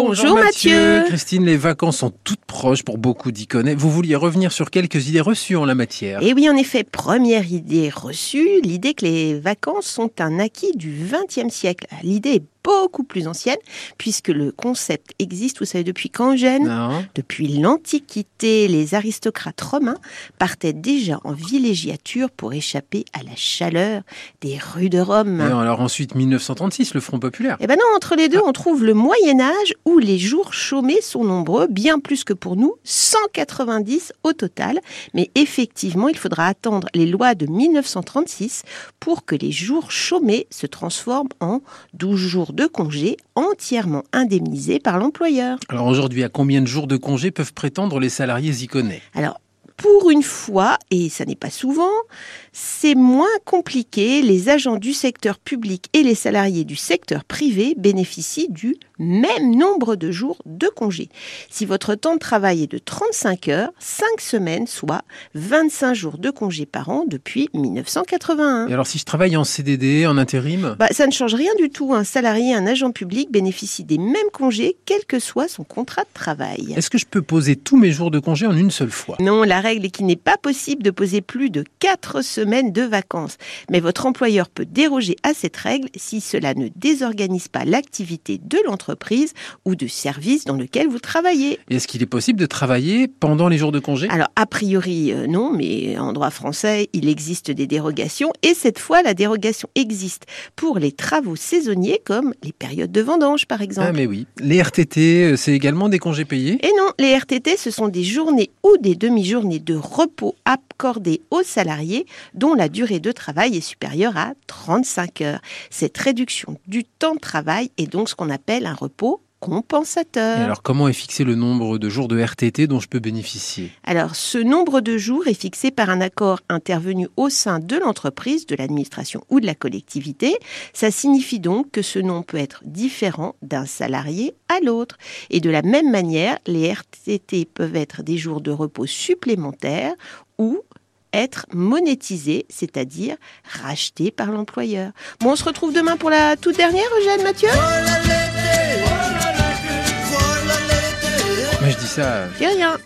Bonjour, Mathieu. Christine, les vacances sont toutes proches pour beaucoup connaître. Vous vouliez revenir sur quelques idées reçues en la matière. Et oui, en effet, première idée reçue, l'idée que les vacances sont un acquis du XXe siècle. L'idée est beaucoup plus ancienne, puisque le concept existe, vous savez, depuis quand, Eugène Non. Depuis l'Antiquité, les aristocrates romains partaient déjà en villégiature pour échapper à la chaleur des rues de Rome. Alors ensuite 1936, le Front populaire. Eh ben non, entre les deux, on trouve le Moyen Âge où les jours chômés sont nombreux, bien plus que pour nous, 190 au total. Mais effectivement, il faudra attendre les lois de 1936 pour que les jours chômés se transforment en 12 jours de congé entièrement indemnisés par l'employeur. Alors aujourd'hui, à combien de jours de congé peuvent prétendre les salariés ziconais Alors, pour une fois, et ça n'est pas souvent, c'est moins compliqué. Les agents du secteur public et les salariés du secteur privé bénéficient du même nombre de jours de congé. Si votre temps de travail est de 35 heures, 5 semaines, soit 25 jours de congé par an depuis 1981. Et alors si je travaille en CDD, en intérim? Bah, ça ne change rien du tout. Un salarié, un agent public bénéficie des mêmes congés, quel que soit son contrat de travail. Est-ce que je peux poser tous mes jours de congé en une seule fois? Non, la règle est qu'il n'est pas possible de poser plus de 4 semaines de vacances. Mais votre employeur peut déroger à cette règle si cela ne désorganise pas l'activité de l'entreprise ou du service dans lequel vous travaillez. Est-ce qu'il est possible de travailler pendant les jours de congé? Alors, a priori, euh, non, mais en droit français, il existe des dérogations. Et cette fois, la dérogation existe pour les travaux saisonniers, comme les périodes de vendange, par exemple. Ah mais oui. Les RTT, euh, c'est également des congés payés? Et non, les RTT, ce sont des journées ou des demi-journées de repos accordées aux salariés dont la durée de travail est supérieure à 35 heures. Cette réduction du temps de travail est donc ce qu'on appelle un repos compensateur. Et alors comment est fixé le nombre de jours de RTT dont je peux bénéficier? Alors, ce nombre de jours est fixé par un accord intervenu au sein de l'entreprise, de l'administration ou de la collectivité. Ça signifie donc que ce nom peut être différent d'un salarié à l'autre. Et de la même manière, les RTT peuvent être des jours de repos supplémentaires ou être monétisés, c'est-à-dire rachetés par l'employeur. Bon, on se retrouve demain pour la toute dernière, Eugène Mathieu? Mais je dis ça... C'est rien.